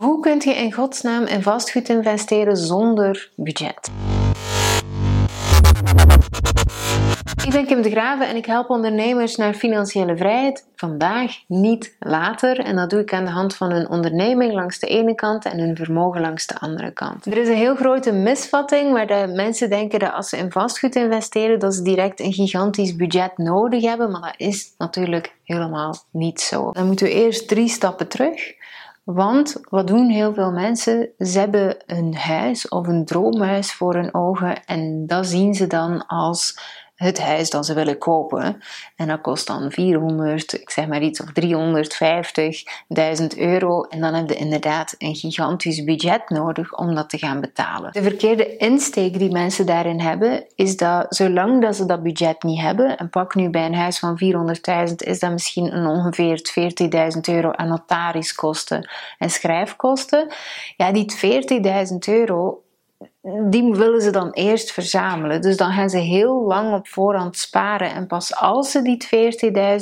Hoe kun je in godsnaam in vastgoed investeren zonder budget? Ik ben Kim de Graven en ik help ondernemers naar financiële vrijheid vandaag, niet later. En dat doe ik aan de hand van hun onderneming langs de ene kant en hun vermogen langs de andere kant. Er is een heel grote misvatting waar de mensen denken dat als ze in vastgoed investeren, dat ze direct een gigantisch budget nodig hebben. Maar dat is natuurlijk helemaal niet zo. Dan moeten we eerst drie stappen terug. Want wat doen heel veel mensen? Ze hebben een huis of een droomhuis voor hun ogen en dat zien ze dan als het huis dat ze willen kopen. En dat kost dan 400, ik zeg maar iets, of 350.000 euro. En dan heb je inderdaad een gigantisch budget nodig om dat te gaan betalen. De verkeerde insteek die mensen daarin hebben, is dat zolang dat ze dat budget niet hebben, en pak nu bij een huis van 400.000, is dat misschien een ongeveer 40.000 euro aan notariskosten en schrijfkosten. Ja, die 40.000 euro die willen ze dan eerst verzamelen. Dus dan gaan ze heel lang op voorhand sparen. En pas als ze die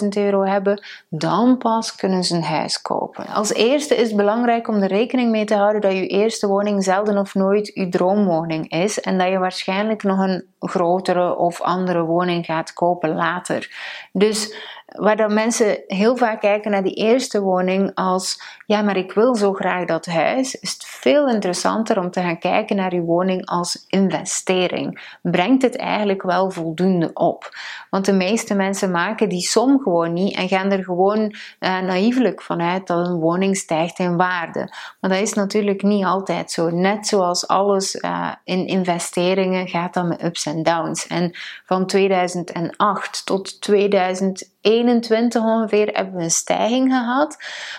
40.000 euro hebben, dan pas kunnen ze een huis kopen. Als eerste is het belangrijk om er rekening mee te houden dat je eerste woning zelden of nooit je droomwoning is. En dat je waarschijnlijk nog een grotere of andere woning gaat kopen later. Dus waar dan mensen heel vaak kijken naar die eerste woning als ja, maar ik wil zo graag dat huis, veel interessanter om te gaan kijken naar je woning als investering. Brengt het eigenlijk wel voldoende op? Want de meeste mensen maken die som gewoon niet en gaan er gewoon uh, naïevelijk vanuit dat een woning stijgt in waarde. Maar dat is natuurlijk niet altijd zo. Net zoals alles uh, in investeringen gaat dat met ups en downs. En van 2008 tot 2021 ongeveer hebben we een stijging gehad.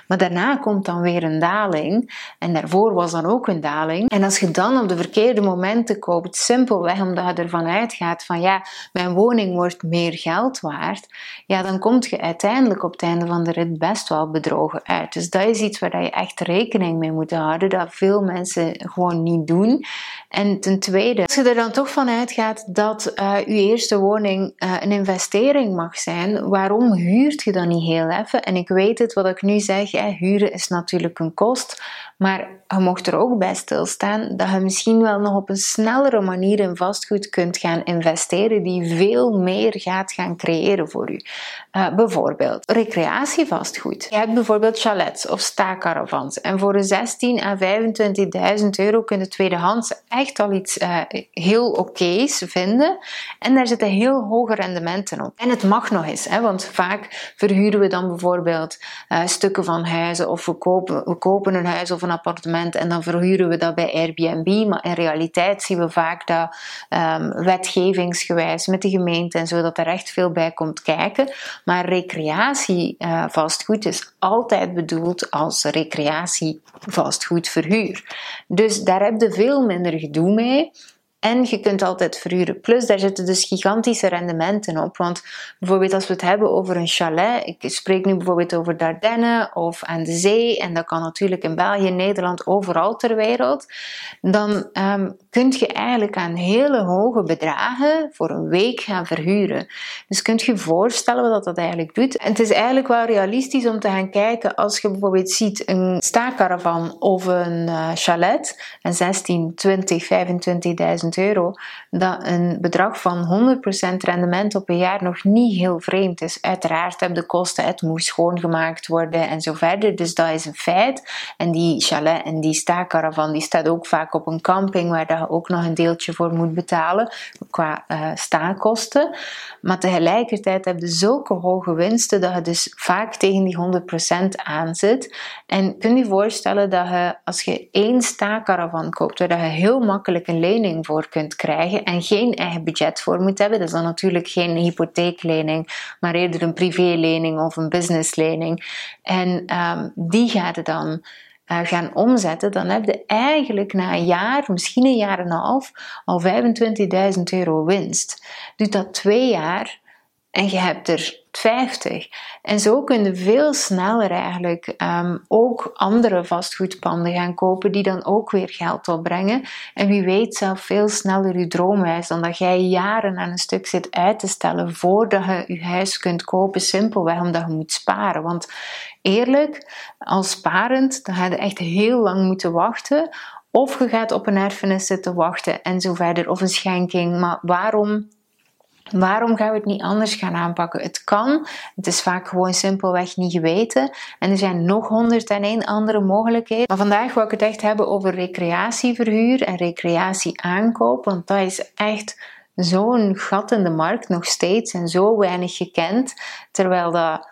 Maar daarna komt dan weer een daling. En daarvoor was dan ook een daling. En als je dan op de verkeerde momenten koopt, simpelweg omdat je ervan uitgaat van ja, mijn woning wordt meer geld waard, ja, dan kom je uiteindelijk op het einde van de rit best wel bedrogen uit. Dus dat is iets waar je echt rekening mee moet houden, dat veel mensen gewoon niet doen. En ten tweede, als je er dan toch van uitgaat dat uh, je eerste woning uh, een investering mag zijn, waarom huurt je dan niet heel even? En ik weet het, wat ik nu zeg, hè, huren is natuurlijk een kost, maar je er ook bij stilstaan dat je misschien wel nog op een snellere manier in vastgoed kunt gaan investeren die veel meer gaat gaan creëren voor u. Uh, bijvoorbeeld recreatievastgoed. Je hebt bijvoorbeeld chalets of staakcaravans en voor een 16 à 25.000 euro kun je tweedehands echt al iets uh, heel oké's vinden en daar zitten heel hoge rendementen op. En het mag nog eens, hè, want vaak verhuren we dan bijvoorbeeld uh, stukken van huizen of we kopen, we kopen een huis of een appartement en dan verhuren we dat bij Airbnb. Maar in realiteit zien we vaak dat um, wetgevingsgewijs met de gemeente en zo, dat er echt veel bij komt kijken. Maar recreatie uh, vastgoed is altijd bedoeld als recreatie vastgoedverhuur. Dus daar heb je veel minder gedoe mee. En je kunt altijd verhuren. Plus, daar zitten dus gigantische rendementen op. Want bijvoorbeeld als we het hebben over een chalet, ik spreek nu bijvoorbeeld over Dardenne of aan de zee, en dat kan natuurlijk in België, Nederland, overal ter wereld, dan um, kun je eigenlijk aan hele hoge bedragen voor een week gaan verhuren. Dus kunt je voorstellen wat dat eigenlijk doet. En het is eigenlijk wel realistisch om te gaan kijken als je bijvoorbeeld ziet een staakcaravan of een uh, chalet, en 16, 20, 25.000 euro, dat een bedrag van 100% rendement op een jaar nog niet heel vreemd is. Uiteraard hebben de kosten, het moet schoongemaakt worden en zo verder, dus dat is een feit. En die chalet en die staakcaravan, die staat ook vaak op een camping waar je ook nog een deeltje voor moet betalen qua uh. Maar tegelijkertijd heb je zulke hoge winsten dat je dus vaak tegen die 100% aanzit. En kun je voorstellen dat je, als je één staakcaravan koopt, waar je heel makkelijk een lening voor kunt krijgen en geen eigen budget voor moet hebben. Dat is dan natuurlijk geen hypotheeklening, maar eerder een privélening of een businesslening. En um, die gaat het dan uh, gaan omzetten, dan heb je eigenlijk na een jaar, misschien een jaar en een half, al 25.000 euro winst. Doet dat twee jaar en je hebt er 50. En zo kun je veel sneller eigenlijk ehm, ook andere vastgoedpanden gaan kopen die dan ook weer geld opbrengen. En wie weet zelf veel sneller je droomhuis dan dat jij jaren aan een stuk zit uit te stellen voordat je je huis kunt kopen, simpelweg omdat je moet sparen. Want eerlijk, als sparend, dan ga je echt heel lang moeten wachten of je gaat op een erfenis zitten wachten en zo verder, of een schenking. Maar waarom Waarom gaan we het niet anders gaan aanpakken? Het kan, het is vaak gewoon simpelweg niet geweten. En er zijn nog 101 andere mogelijkheden. Maar vandaag wil ik het echt hebben over recreatieverhuur en recreatieaankoop. Want dat is echt zo'n gat in de markt nog steeds en zo weinig gekend. Terwijl dat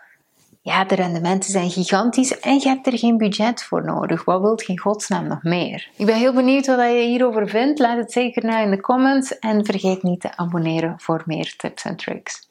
ja, de rendementen zijn gigantisch en je hebt er geen budget voor nodig. Wat wilt je in godsnaam nog meer? Ik ben heel benieuwd wat je hierover vindt. Laat het zeker na in de comments en vergeet niet te abonneren voor meer tips en tricks.